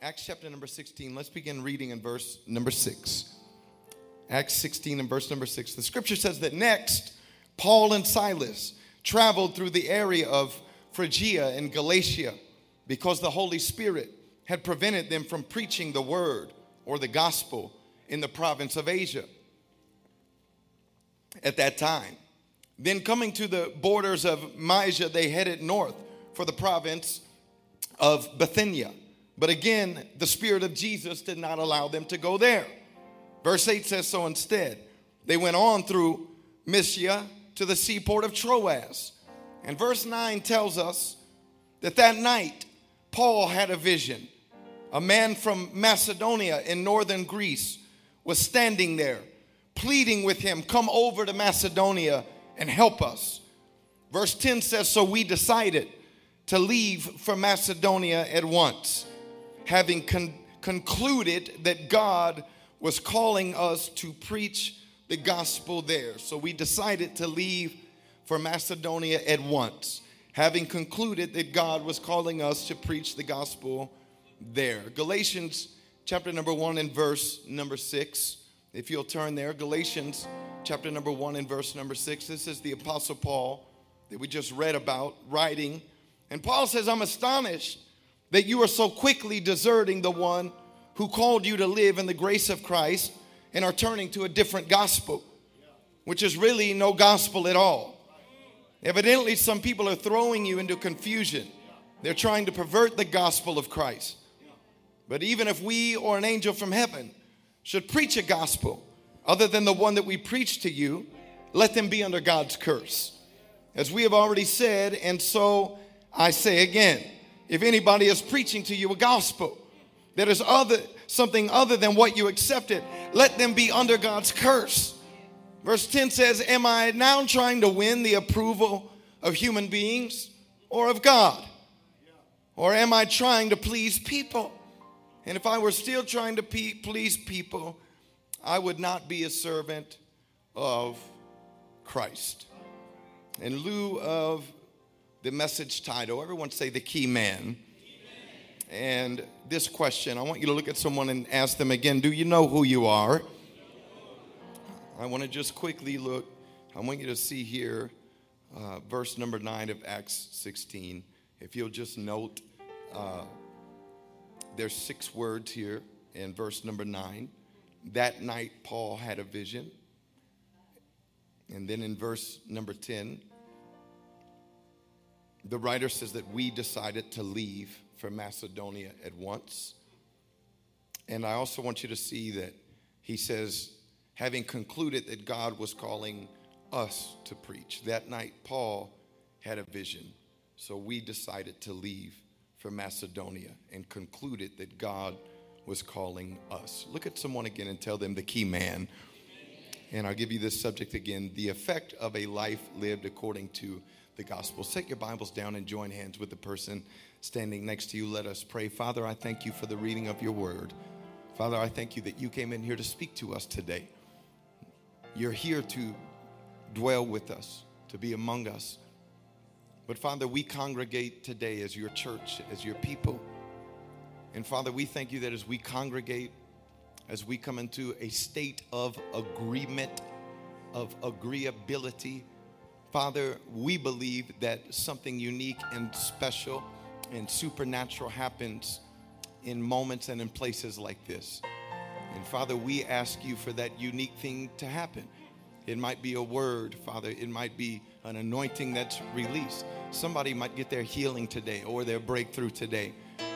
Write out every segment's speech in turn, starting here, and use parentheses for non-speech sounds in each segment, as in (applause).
Acts chapter number 16. Let's begin reading in verse number 6. Acts 16 and verse number 6. The scripture says that next, Paul and Silas traveled through the area of Phrygia and Galatia because the Holy Spirit had prevented them from preaching the word or the gospel in the province of Asia at that time. Then, coming to the borders of Mysia, they headed north for the province of Bithynia. But again, the Spirit of Jesus did not allow them to go there. Verse 8 says so instead. They went on through Mysia to the seaport of Troas. And verse 9 tells us that that night, Paul had a vision. A man from Macedonia in northern Greece was standing there, pleading with him, Come over to Macedonia and help us. Verse 10 says, So we decided to leave for Macedonia at once, having con- concluded that God was calling us to preach the gospel there. So we decided to leave for Macedonia at once, having concluded that God was calling us to preach the gospel there. Galatians chapter number 1 and verse number 6. If you'll turn there, Galatians chapter number 1 and verse number 6. This is the Apostle Paul that we just read about writing. And Paul says, I'm astonished that you are so quickly deserting the one who called you to live in the grace of Christ and are turning to a different gospel, which is really no gospel at all. Evidently, some people are throwing you into confusion. They're trying to pervert the gospel of Christ. But even if we or an angel from heaven should preach a gospel other than the one that we preach to you, let them be under God's curse. As we have already said, and so I say again if anybody is preaching to you a gospel that is other something other than what you accepted, let them be under God's curse. Verse 10 says, Am I now trying to win the approval of human beings or of God? Or am I trying to please people? And if I were still trying to pe- please people, I would not be a servant of Christ. In lieu of the message title, everyone say the key man. And this question, I want you to look at someone and ask them again Do you know who you are? I want to just quickly look. I want you to see here uh, verse number 9 of Acts 16. If you'll just note, uh, there's six words here in verse number 9. That night, Paul had a vision. And then in verse number 10, the writer says that we decided to leave for Macedonia at once. And I also want you to see that he says, having concluded that God was calling us to preach. That night, Paul had a vision. So we decided to leave for Macedonia and concluded that God was calling us. Look at someone again and tell them the key man. And I'll give you this subject again the effect of a life lived according to the gospel. Set your Bibles down and join hands with the person standing next to you. Let us pray. Father, I thank you for the reading of your word. Father, I thank you that you came in here to speak to us today. You're here to dwell with us, to be among us. But Father, we congregate today as your church, as your people. And Father, we thank you that as we congregate, as we come into a state of agreement, of agreeability, Father, we believe that something unique and special and supernatural happens in moments and in places like this. And Father, we ask you for that unique thing to happen. It might be a word, Father. It might be an anointing that's released. Somebody might get their healing today or their breakthrough today.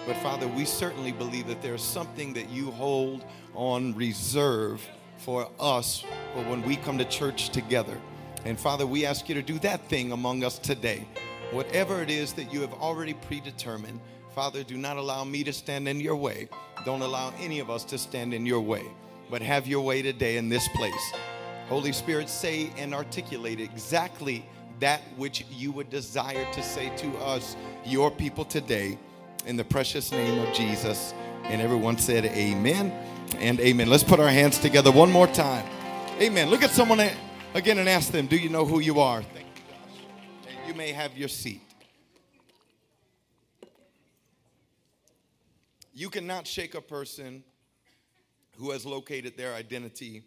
But Father, we certainly believe that there's something that you hold on reserve for us for when we come to church together. And Father, we ask you to do that thing among us today. Whatever it is that you have already predetermined, Father, do not allow me to stand in your way. Don't allow any of us to stand in your way, but have your way today in this place. Holy Spirit, say and articulate exactly that which you would desire to say to us, your people today, in the precious name of Jesus. And everyone said, Amen and amen. Let's put our hands together one more time. Amen. Look at someone again and ask them, Do you know who you are? Thank you, Josh. And you may have your seat. You cannot shake a person who has located their identity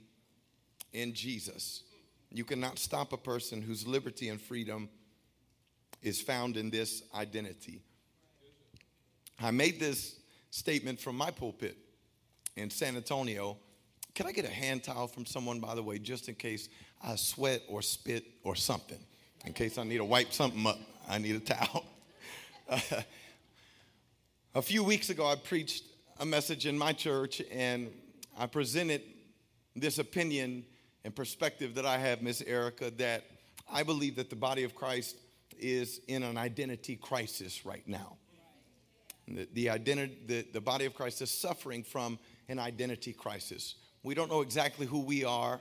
in Jesus. You cannot stop a person whose liberty and freedom is found in this identity. I made this statement from my pulpit in San Antonio. Can I get a hand towel from someone, by the way, just in case I sweat or spit or something? In case I need to wipe something up, I need a towel. Uh, (laughs) a few weeks ago, I preached a message in my church and I presented this opinion and perspective that I have, Miss Erica, that I believe that the body of Christ is in an identity crisis right now. The, the, identity, the, the body of Christ is suffering from an identity crisis. We don't know exactly who we are.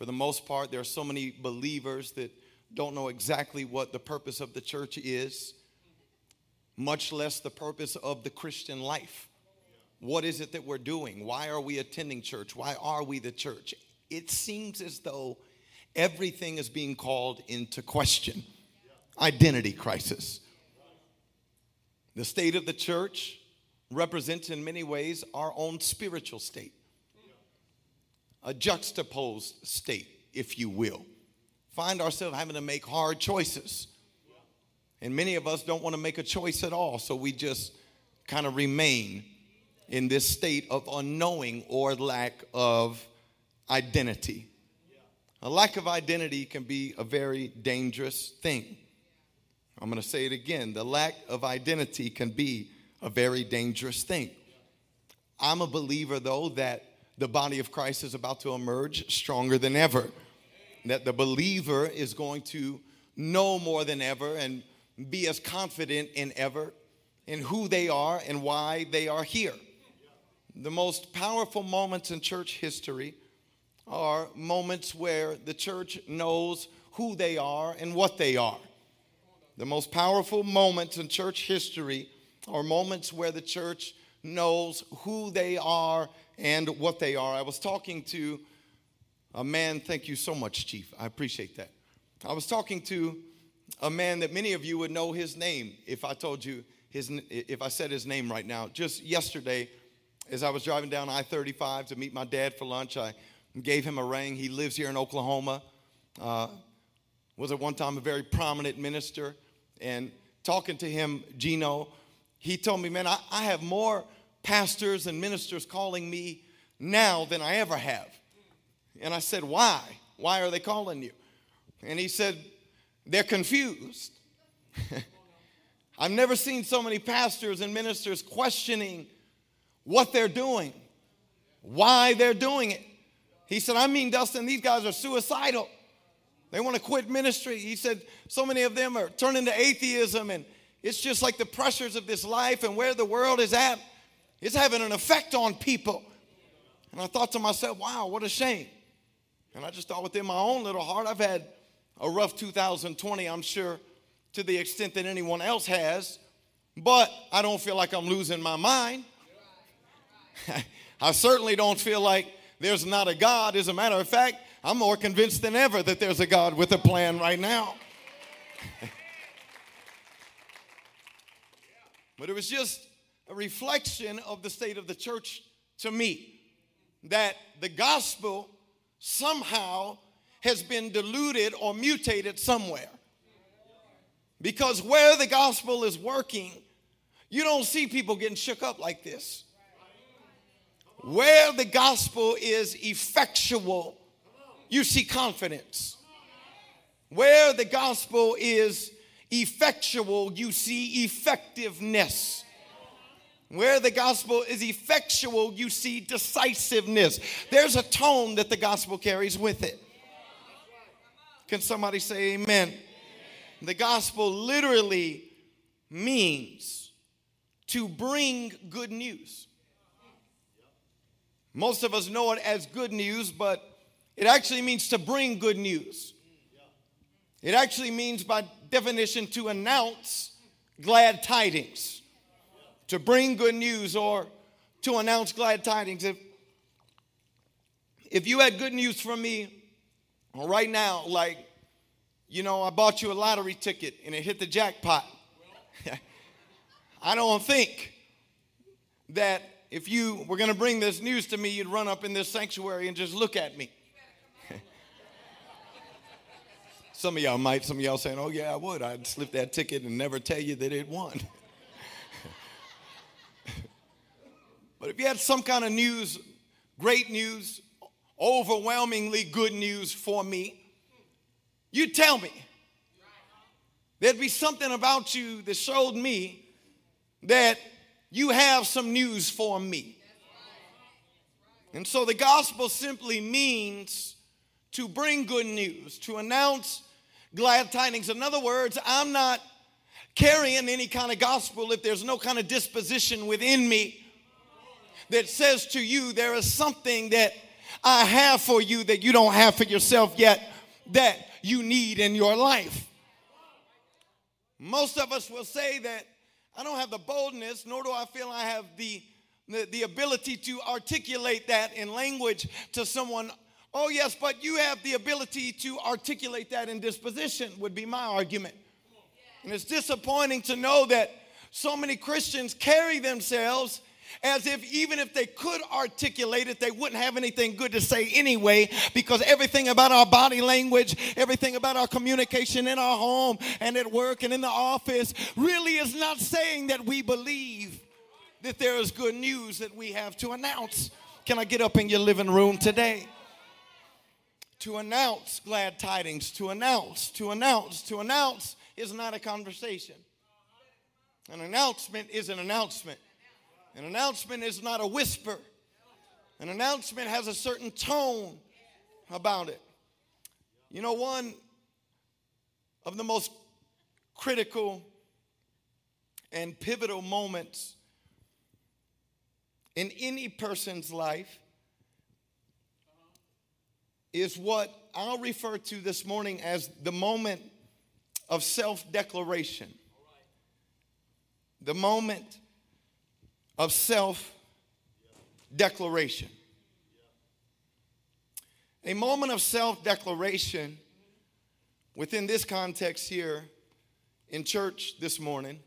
For the most part, there are so many believers that don't know exactly what the purpose of the church is, much less the purpose of the Christian life. What is it that we're doing? Why are we attending church? Why are we the church? It seems as though everything is being called into question. Identity crisis. The state of the church represents, in many ways, our own spiritual state, a juxtaposed state, if you will. Find ourselves having to make hard choices. And many of us don't want to make a choice at all, so we just kind of remain in this state of unknowing or lack of identity. A lack of identity can be a very dangerous thing. I'm going to say it again. The lack of identity can be a very dangerous thing. I'm a believer, though, that the body of Christ is about to emerge stronger than ever. That the believer is going to know more than ever and be as confident in ever in who they are and why they are here. The most powerful moments in church history are moments where the church knows who they are and what they are. The most powerful moments in church history are moments where the church knows who they are and what they are. I was talking to a man, thank you so much, Chief. I appreciate that. I was talking to a man that many of you would know his name if I told you his if I said his name right now. Just yesterday, as I was driving down I-35 to meet my dad for lunch, I gave him a ring. He lives here in Oklahoma. Uh, was at one time a very prominent minister and talking to him, Gino, he told me, man, I, I have more pastors and ministers calling me now than I ever have. And I said, why? Why are they calling you? And he said, they're confused. (laughs) I've never seen so many pastors and ministers questioning what they're doing, why they're doing it. He said, I mean, Dustin, these guys are suicidal. They want to quit ministry. He said so many of them are turning to atheism, and it's just like the pressures of this life and where the world is at. It's having an effect on people. And I thought to myself, wow, what a shame. And I just thought within my own little heart, I've had a rough 2020, I'm sure, to the extent that anyone else has. But I don't feel like I'm losing my mind. (laughs) I certainly don't feel like there's not a God. As a matter of fact, I'm more convinced than ever that there's a God with a plan right now. (laughs) but it was just a reflection of the state of the church to me that the gospel somehow has been diluted or mutated somewhere. Because where the gospel is working, you don't see people getting shook up like this. Where the gospel is effectual, you see confidence. Where the gospel is effectual, you see effectiveness. Where the gospel is effectual, you see decisiveness. There's a tone that the gospel carries with it. Can somebody say amen? amen? The gospel literally means to bring good news. Most of us know it as good news, but it actually means to bring good news. It actually means, by definition, to announce glad tidings, to bring good news or to announce glad tidings. If, if you had good news from me right now, like, you know, I bought you a lottery ticket and it hit the jackpot, (laughs) I don't think that if you were going to bring this news to me, you'd run up in this sanctuary and just look at me. Some of y'all might, some of y'all saying, oh, yeah, I would. I'd slip that ticket and never tell you that it won. (laughs) but if you had some kind of news, great news, overwhelmingly good news for me, you tell me. There'd be something about you that showed me that you have some news for me. And so the gospel simply means to bring good news, to announce glad tidings. In other words, I'm not carrying any kind of gospel if there's no kind of disposition within me that says to you, there is something that I have for you that you don't have for yourself yet that you need in your life. Most of us will say that I don't have the boldness, nor do I feel I have the, the, the ability to articulate that in language to someone. Oh, yes, but you have the ability to articulate that in disposition, would be my argument. And it's disappointing to know that so many Christians carry themselves as if even if they could articulate it, they wouldn't have anything good to say anyway, because everything about our body language, everything about our communication in our home and at work and in the office really is not saying that we believe that there is good news that we have to announce. Can I get up in your living room today? To announce glad tidings, to announce, to announce, to announce is not a conversation. An announcement is an announcement. An announcement is not a whisper, an announcement has a certain tone about it. You know, one of the most critical and pivotal moments in any person's life is what I'll refer to this morning as the moment of self declaration. The moment of self declaration. A moment of self declaration within this context here in church this morning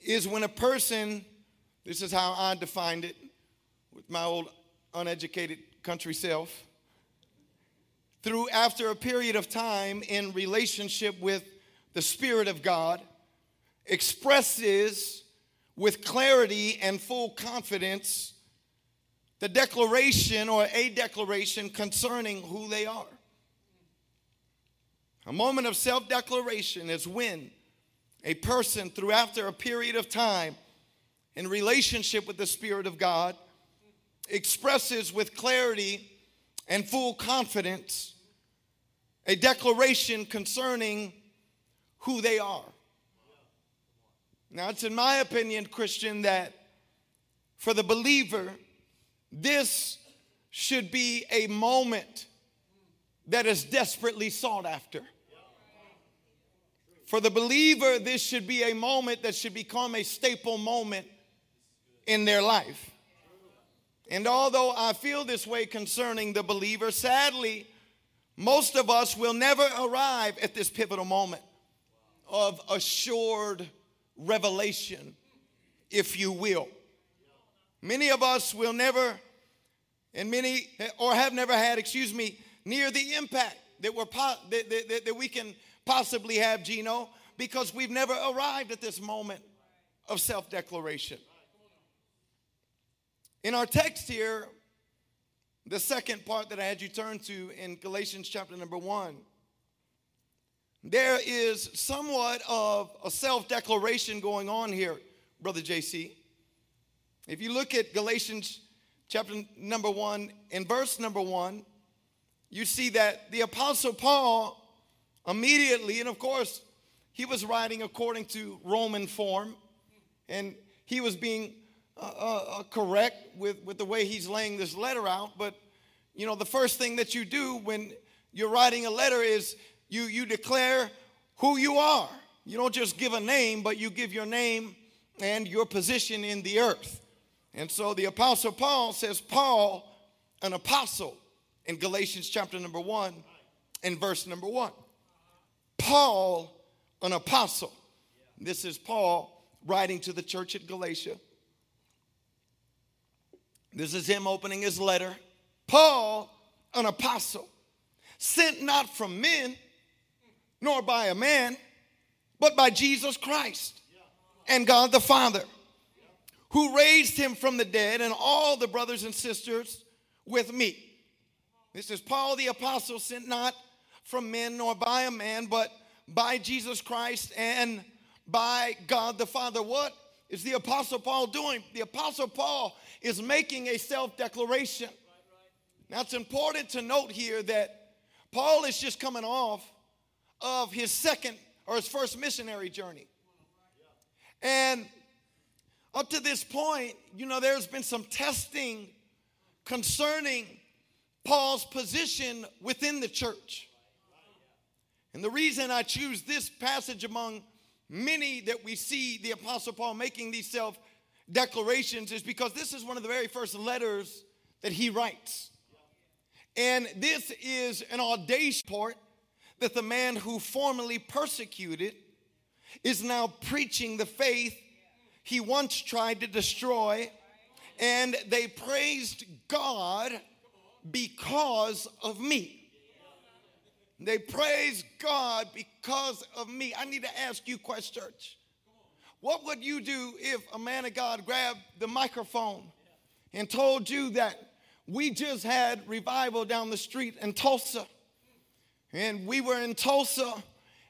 is when a person, this is how I defined it with my old uneducated country self, through after a period of time in relationship with the Spirit of God, expresses with clarity and full confidence the declaration or a declaration concerning who they are. A moment of self declaration is when a person, through after a period of time in relationship with the Spirit of God, expresses with clarity and full confidence a declaration concerning who they are. Now, it's in my opinion, Christian, that for the believer, this should be a moment that is desperately sought after. For the believer, this should be a moment that should become a staple moment in their life. And although I feel this way concerning the believer, sadly, most of us will never arrive at this pivotal moment of assured revelation, if you will. Many of us will never, and many, or have never had, excuse me, near the impact that, we're that, that, that we can possibly have, Gino, because we've never arrived at this moment of self declaration. In our text here, the second part that I had you turn to in Galatians chapter number one, there is somewhat of a self declaration going on here, Brother JC. If you look at Galatians chapter number one, in verse number one, you see that the Apostle Paul immediately, and of course, he was writing according to Roman form, and he was being uh correct with, with the way he's laying this letter out. But, you know, the first thing that you do when you're writing a letter is you, you declare who you are. You don't just give a name, but you give your name and your position in the earth. And so the Apostle Paul says, Paul, an apostle, in Galatians chapter number one and verse number one. Paul, an apostle. This is Paul writing to the church at Galatia. This is him opening his letter. Paul, an apostle, sent not from men, nor by a man, but by Jesus Christ and God the Father, who raised him from the dead, and all the brothers and sisters with me. This is Paul the apostle, sent not from men nor by a man, but by Jesus Christ and by God the Father. What is the apostle Paul doing? The apostle Paul is making a self declaration. Now, it's important to note here that Paul is just coming off of his second or his first missionary journey. And up to this point, you know, there's been some testing concerning Paul's position within the church. And the reason I choose this passage among many that we see the Apostle Paul making these self declarations is because this is one of the very first letters that he writes. And this is an audacious part that the man who formerly persecuted is now preaching the faith he once tried to destroy. And they praised God because of me. They praise God because of me. I need to ask you, Quest Church, what would you do if a man of God grabbed the microphone and told you that we just had revival down the street in Tulsa? And we were in Tulsa,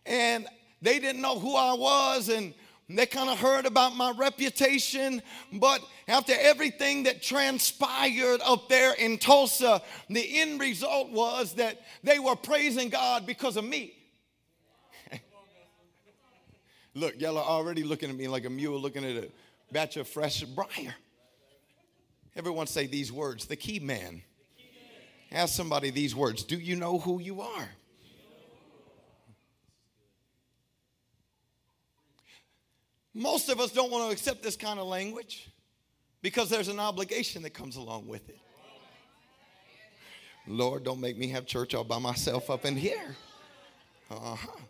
and they didn't know who I was, and they kind of heard about my reputation, but after everything that transpired up there in Tulsa, the end result was that they were praising God because of me. (laughs) Look, y'all are already looking at me like a mule looking at a batch of fresh briar. Everyone say these words the key man. Ask somebody these words Do you know who you are? Most of us don't want to accept this kind of language because there's an obligation that comes along with it. Lord, don't make me have church all by myself up in here. Uh huh.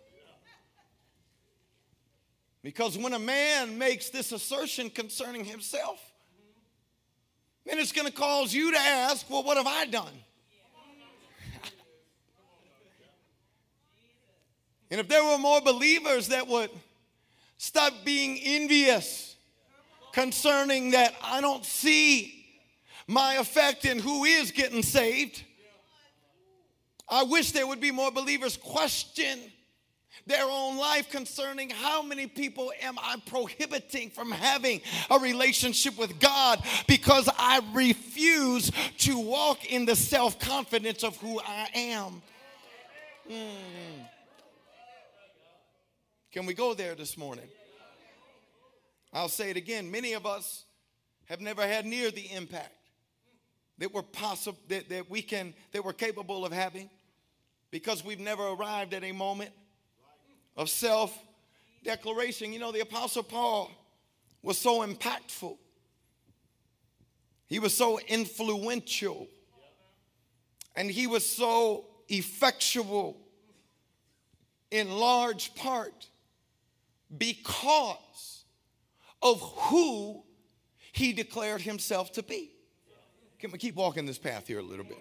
Because when a man makes this assertion concerning himself, then it's going to cause you to ask, well, what have I done? (laughs) and if there were more believers that would Stop being envious concerning that I don't see my effect in who is getting saved. I wish there would be more believers question their own life concerning how many people am I prohibiting from having a relationship with God because I refuse to walk in the self confidence of who I am. Mm. Can we go there this morning? I'll say it again. Many of us have never had near the impact that we're possible that, that we can that we're capable of having because we've never arrived at a moment of self declaration. You know, the apostle Paul was so impactful. He was so influential. And he was so effectual in large part because of who he declared himself to be. Can we keep walking this path here a little bit?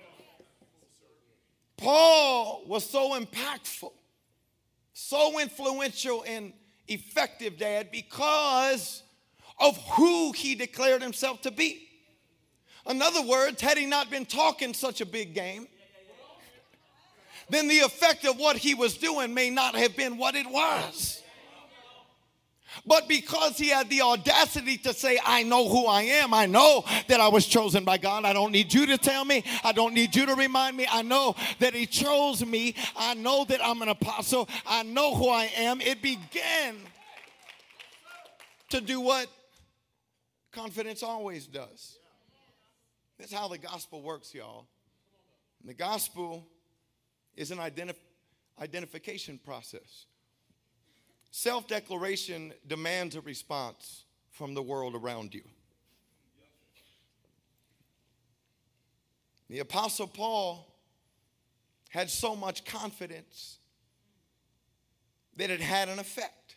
Paul was so impactful, so influential and effective, Dad, because of who he declared himself to be. In other words, had he not been talking such a big game, then the effect of what he was doing may not have been what it was. But because he had the audacity to say, I know who I am, I know that I was chosen by God. I don't need you to tell me, I don't need you to remind me. I know that he chose me. I know that I'm an apostle. I know who I am. It began to do what confidence always does. That's how the gospel works, y'all. The gospel is an identif- identification process. Self declaration demands a response from the world around you. The Apostle Paul had so much confidence that it had an effect.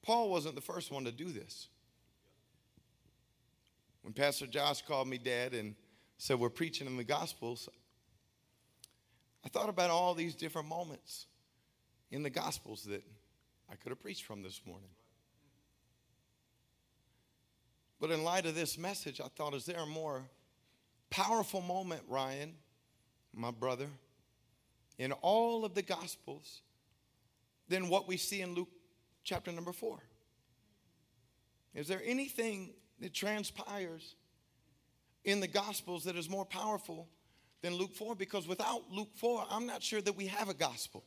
Paul wasn't the first one to do this. when Pastor Josh called me dad and said, We're preaching in the Gospels, I thought about all these different moments in the Gospels that I could have preached from this morning. But in light of this message, I thought, is there a more powerful moment, Ryan, my brother, in all of the Gospels than what we see in Luke chapter number four? Is there anything that transpires in the Gospels that is more powerful than Luke 4? Because without Luke 4, I'm not sure that we have a gospel.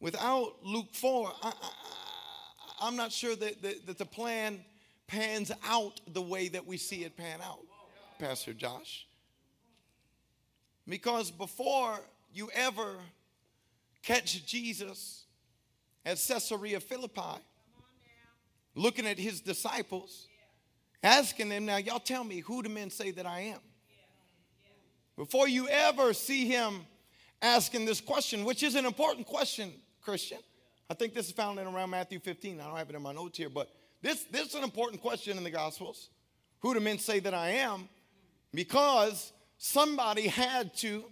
Without Luke 4, I, am not sure that, that, that the plan pans out the way that we see it pan out, Pastor Josh. Because before you ever catch Jesus at Caesarea Philippi, looking at his disciples, asking them, Now, y'all tell me, who do men say that I am? Before you ever see him asking this question, which is an important question, Christian. I think this is found in around Matthew 15. I don't have it in my notes here, but this, this is an important question in the Gospels. Who do men say that I am? Because somebody had to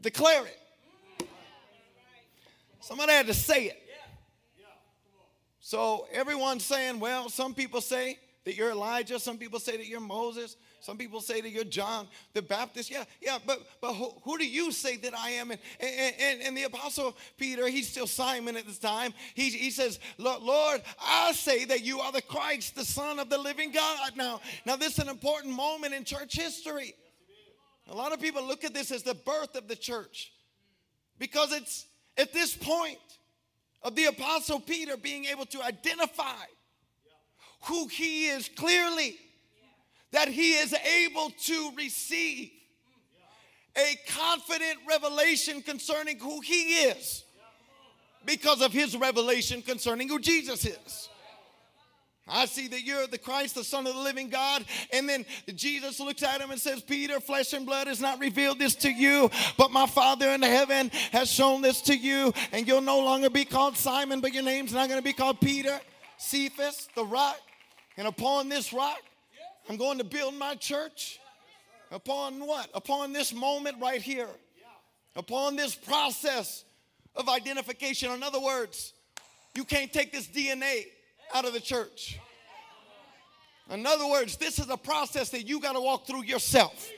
declare it. Somebody had to say it. So everyone's saying, well, some people say that you're Elijah, some people say that you're Moses, some people say that you're John the Baptist. Yeah, yeah, but but who, who do you say that I am? And, and, and, the apostle Peter, he's still Simon at this time. He, he says, Lord, I say that you are the Christ, the Son of the living God. Now, now this is an important moment in church history. A lot of people look at this as the birth of the church because it's at this point of the apostle Peter being able to identify who he is clearly, that he is able to receive a confident revelation concerning who he is because of his revelation concerning who Jesus is. I see that you're the Christ, the Son of the living God. And then Jesus looks at him and says, Peter, flesh and blood has not revealed this to you, but my Father in heaven has shown this to you. And you'll no longer be called Simon, but your name's not going to be called Peter, Cephas, the rock. And upon this rock, I'm going to build my church. Upon what? Upon this moment right here. Upon this process of identification. In other words, you can't take this DNA out of the church. In other words, this is a process that you got to walk through yourself.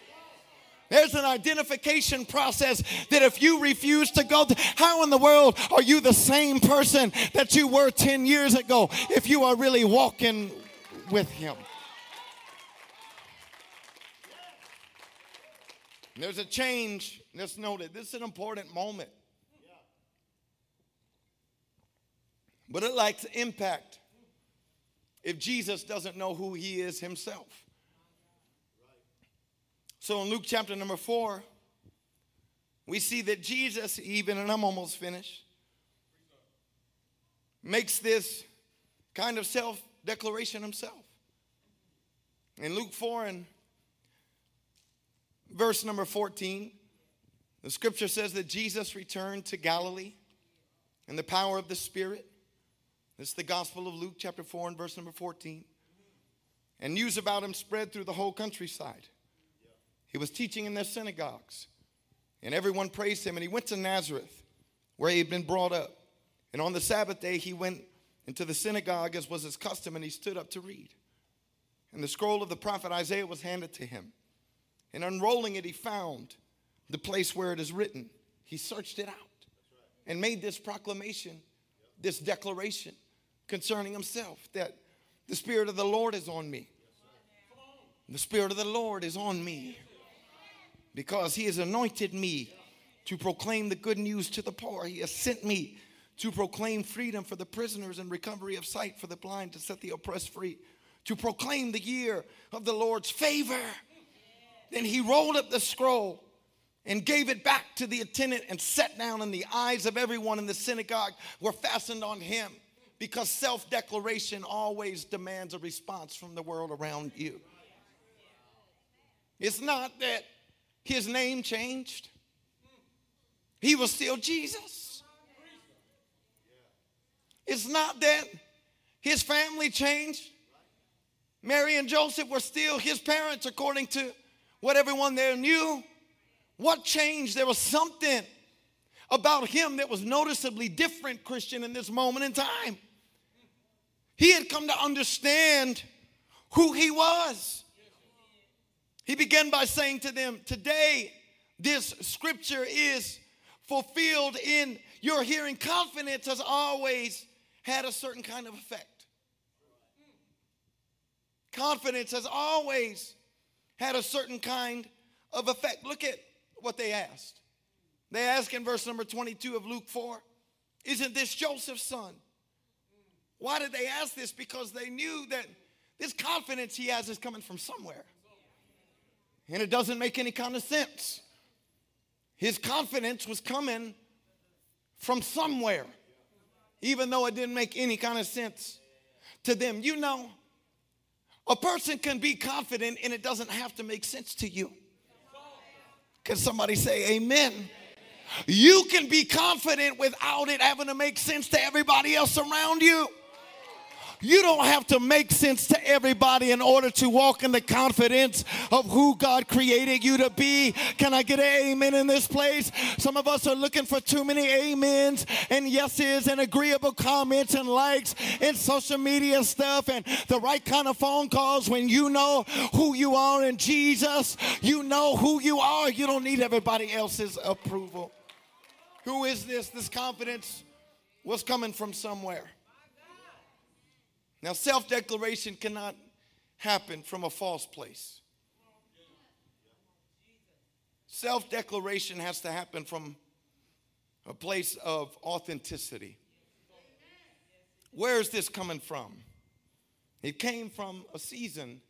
There's an identification process that if you refuse to go, how in the world are you the same person that you were 10 years ago if you are really walking with Him? There's a change. Let's note it. This is an important moment. But it lacks impact if Jesus doesn't know who he is himself. So in Luke chapter number four, we see that Jesus, even, and I'm almost finished, makes this kind of self declaration himself. In Luke 4 and verse number 14, the scripture says that Jesus returned to Galilee in the power of the Spirit this is the Gospel of Luke, chapter 4, and verse number 14. And news about him spread through the whole countryside. He was teaching in their synagogues, and everyone praised him. And he went to Nazareth, where he had been brought up. And on the Sabbath day, he went into the synagogue, as was his custom, and he stood up to read. And the scroll of the prophet Isaiah was handed to him. And unrolling it, he found the place where it is written. He searched it out and made this proclamation, this declaration concerning himself that the Spirit of the Lord is on me. The Spirit of the Lord is on me because he has anointed me to proclaim the good news to the poor. He has sent me to proclaim freedom for the prisoners and recovery of sight for the blind, to set the oppressed free, to proclaim the year of the Lord's favor. Then he rolled up the scroll and gave it back to the attendant and sat down, and the eyes of everyone in the synagogue were fastened on him because self declaration always demands a response from the world around you. It's not that his name changed, he was still Jesus. It's not that His family changed. Mary and Joseph were still his parents, according to what everyone there knew. What changed? There was something about him that was noticeably different, Christian, in this moment in time. He had come to understand who he was. He began by saying to them, Today, this scripture is fulfilled in your hearing. Confidence has always had a certain kind of effect. Confidence has always had a certain kind of effect. Look at what they asked. They ask in verse number 22 of Luke 4 Isn't this Joseph's son? Why did they ask this? Because they knew that this confidence he has is coming from somewhere. And it doesn't make any kind of sense. His confidence was coming from somewhere, even though it didn't make any kind of sense to them. You know, a person can be confident and it doesn't have to make sense to you. Can somebody say amen? You can be confident without it having to make sense to everybody else around you. You don't have to make sense to everybody in order to walk in the confidence of who God created you to be. Can I get an amen in this place? Some of us are looking for too many amens and yeses and agreeable comments and likes and social media stuff and the right kind of phone calls when you know who you are in Jesus. You know who you are. You don't need everybody else's approval. Who is this? This confidence was coming from somewhere. Now, self declaration cannot happen from a false place. Self declaration has to happen from a place of authenticity. Where is this coming from? It came from a season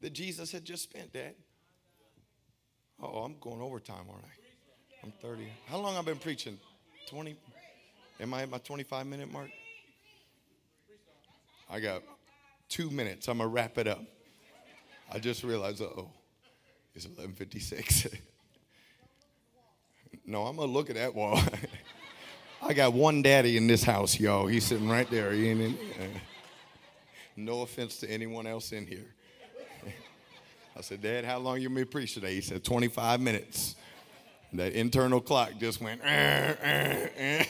that Jesus had just spent, Dad. Oh, I'm going overtime, aren't I? I'm 30. How long I've been preaching? 20? Am I at my 25 minute mark? I got two minutes. I'm gonna wrap it up. I just realized, oh, it's 11:56. (laughs) no, I'm gonna look at that wall. (laughs) I got one daddy in this house, y'all. He's sitting right there. He in, uh, no offense to anyone else in here. (laughs) I said, Dad, how long you may preach today? He said, 25 minutes. That internal clock just went. Eh, eh, eh.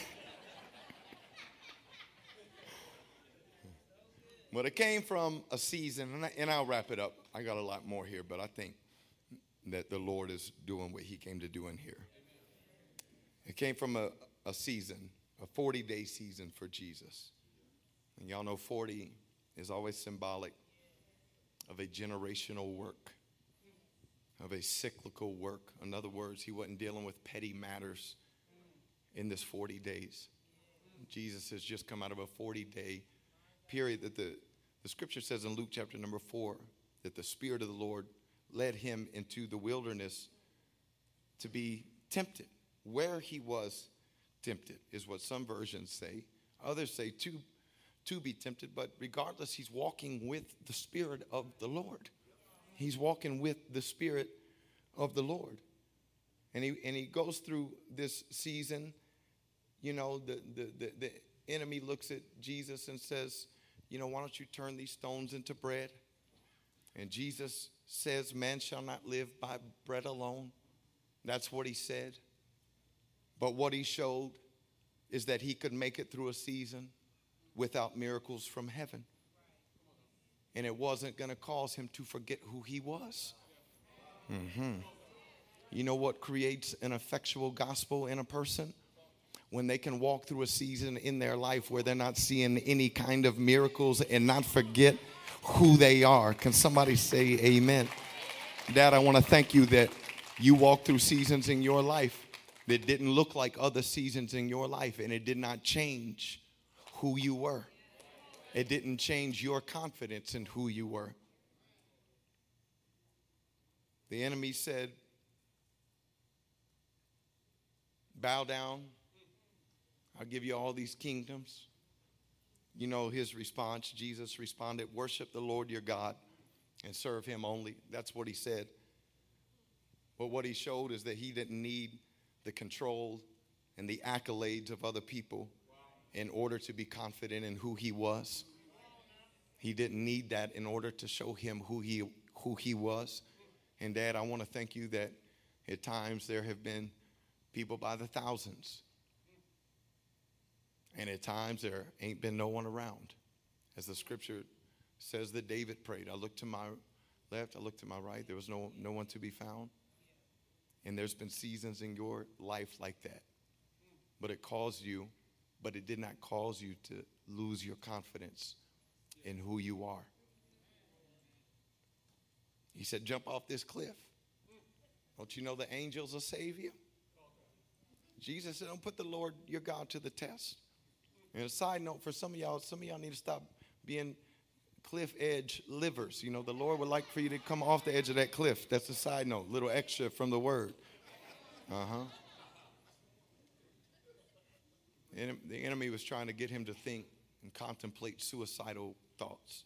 But it came from a season, and, I, and I'll wrap it up. I got a lot more here, but I think that the Lord is doing what He came to do in here. It came from a, a season, a 40 day season for Jesus. And y'all know 40 is always symbolic of a generational work, of a cyclical work. In other words, He wasn't dealing with petty matters in this 40 days. Jesus has just come out of a 40 day period that the, the scripture says in Luke chapter number four that the Spirit of the Lord led him into the wilderness to be tempted. Where he was tempted is what some versions say. Others say to, to be tempted, but regardless, he's walking with the Spirit of the Lord. He's walking with the Spirit of the Lord. And he, and he goes through this season. You know, the, the, the, the enemy looks at Jesus and says, you know, why don't you turn these stones into bread? And Jesus says, Man shall not live by bread alone. That's what he said. But what he showed is that he could make it through a season without miracles from heaven. And it wasn't going to cause him to forget who he was. Mm-hmm. You know what creates an effectual gospel in a person? When they can walk through a season in their life where they're not seeing any kind of miracles and not forget who they are. Can somebody say amen? Dad, I want to thank you that you walked through seasons in your life that didn't look like other seasons in your life and it did not change who you were. It didn't change your confidence in who you were. The enemy said, Bow down, I'll give you all these kingdoms. You know his response. Jesus responded, Worship the Lord your God and serve him only. That's what he said. But what he showed is that he didn't need the control and the accolades of other people in order to be confident in who he was. He didn't need that in order to show him who he, who he was. And, Dad, I want to thank you that at times there have been people by the thousands. And at times there ain't been no one around. As the scripture says that David prayed, I looked to my left, I looked to my right, there was no, no one to be found. And there's been seasons in your life like that. But it caused you, but it did not cause you to lose your confidence in who you are. He said, Jump off this cliff. Don't you know the angels will save you? Jesus said, Don't put the Lord your God to the test. And a side note for some of y'all, some of y'all need to stop being cliff edge livers. You know, the Lord would like for you to come off the edge of that cliff. That's a side note, little extra from the word. Uh huh. The enemy was trying to get him to think and contemplate suicidal thoughts.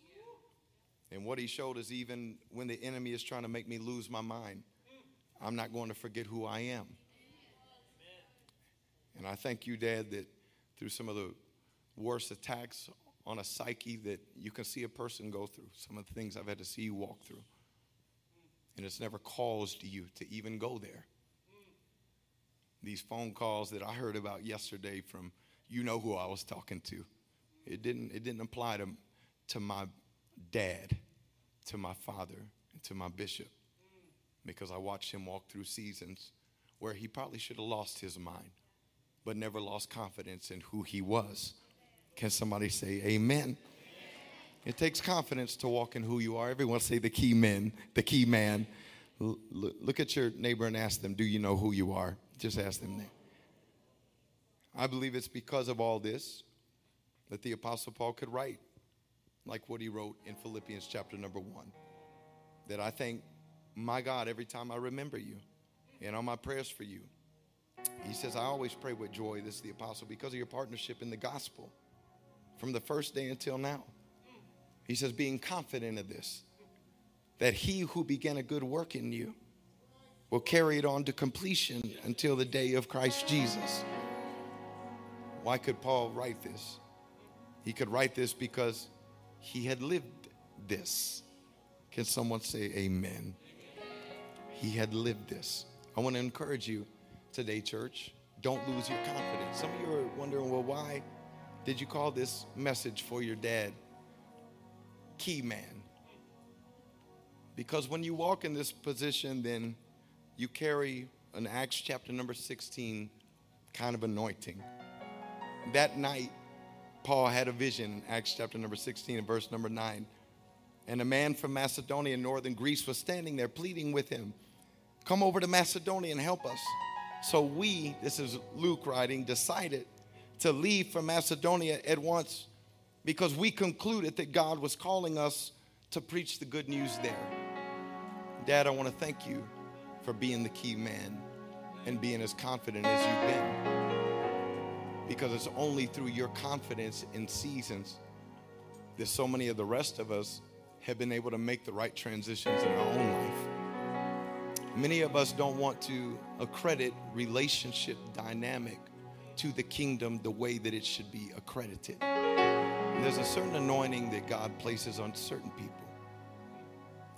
And what he showed is even when the enemy is trying to make me lose my mind, I'm not going to forget who I am. And I thank you, Dad, that through some of the worst attacks on a psyche that you can see a person go through, some of the things I've had to see you walk through. And it's never caused you to even go there. These phone calls that I heard about yesterday from you know who I was talking to. It didn't, it didn't apply to, to my dad, to my father, and to my bishop because I watched him walk through seasons where he probably should have lost his mind, but never lost confidence in who he was. Can somebody say amen? It takes confidence to walk in who you are. Everyone say the key men, the key man. L- look at your neighbor and ask them, Do you know who you are? Just ask them that. I believe it's because of all this that the Apostle Paul could write like what he wrote in Philippians chapter number one. That I thank my God every time I remember you and all my prayers for you. He says, I always pray with joy, this is the apostle, because of your partnership in the gospel from the first day until now. He says, being confident of this, that he who began a good work in you will carry it on to completion until the day of Christ Jesus. Why could Paul write this? He could write this because he had lived this. Can someone say amen? He had lived this. I want to encourage you today, church. Don't lose your confidence. Some of you are wondering, well, why did you call this message for your dad key man? Because when you walk in this position, then you carry an Acts chapter number 16 kind of anointing. That night, Paul had a vision, in Acts chapter number 16 and verse number 9. And a man from Macedonia, northern Greece, was standing there pleading with him, Come over to Macedonia and help us. So we, this is Luke writing, decided to leave for Macedonia at once because we concluded that God was calling us to preach the good news there. Dad, I want to thank you for being the key man and being as confident as you've been. Because it's only through your confidence in seasons that so many of the rest of us have been able to make the right transitions in our own life. Many of us don't want to accredit relationship dynamic to the kingdom the way that it should be accredited. And there's a certain anointing that God places on certain people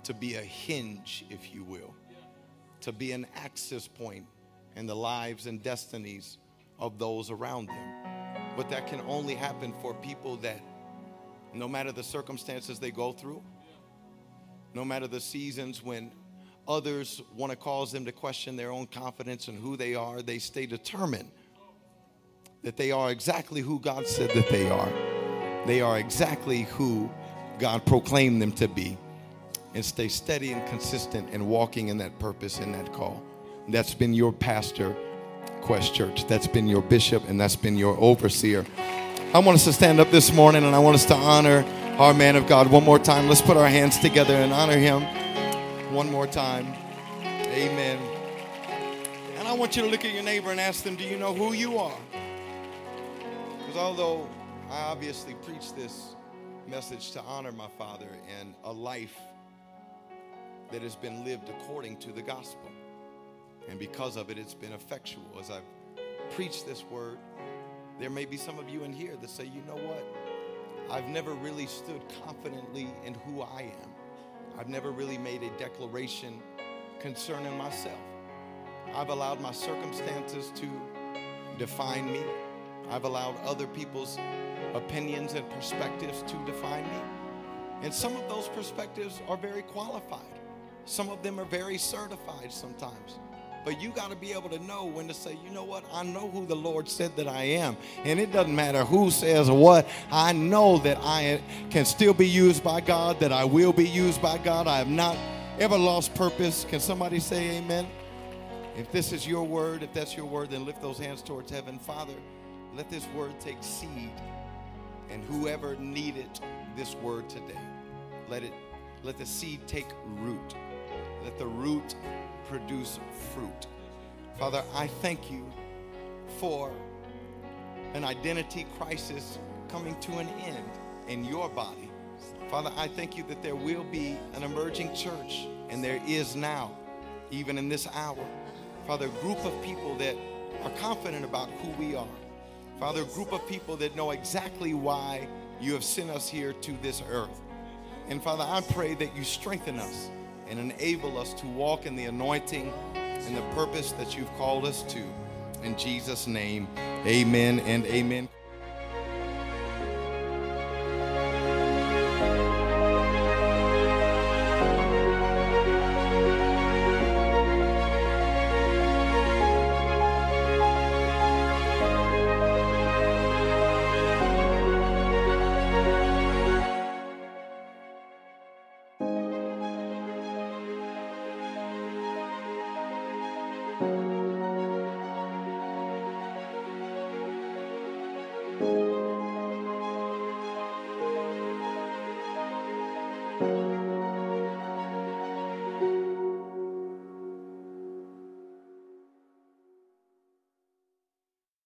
to be a hinge, if you will, to be an access point in the lives and destinies of those around them. But that can only happen for people that, no matter the circumstances they go through, no matter the seasons when others want to cause them to question their own confidence and who they are, they stay determined that they are exactly who God said that they are. They are exactly who God proclaimed them to be. And stay steady and consistent in walking in that purpose and that call. That's been your pastor, Quest Church. That's been your bishop and that's been your overseer. I want us to stand up this morning and I want us to honor our man of God one more time. Let's put our hands together and honor him one more time. Amen. And I want you to look at your neighbor and ask them, Do you know who you are? Because although I obviously preach this message to honor my father and a life that has been lived according to the gospel, and because of it, it's been effectual as I've preached this word. There may be some of you in here that say, you know what? I've never really stood confidently in who I am. I've never really made a declaration concerning myself. I've allowed my circumstances to define me. I've allowed other people's opinions and perspectives to define me. And some of those perspectives are very qualified. Some of them are very certified sometimes. But you got to be able to know when to say, you know what? I know who the Lord said that I am. And it doesn't matter who says what. I know that I can still be used by God, that I will be used by God. I have not ever lost purpose. Can somebody say amen? If this is your word, if that's your word, then lift those hands towards heaven. Father, let this word take seed. And whoever needed this word today, let it let the seed take root. Let the root produce fruit. Father, I thank you for an identity crisis coming to an end in your body. Father, I thank you that there will be an emerging church, and there is now, even in this hour. Father, a group of people that are confident about who we are. Father, a group of people that know exactly why you have sent us here to this earth. And Father, I pray that you strengthen us and enable us to walk in the anointing and the purpose that you've called us to. In Jesus' name, amen and amen.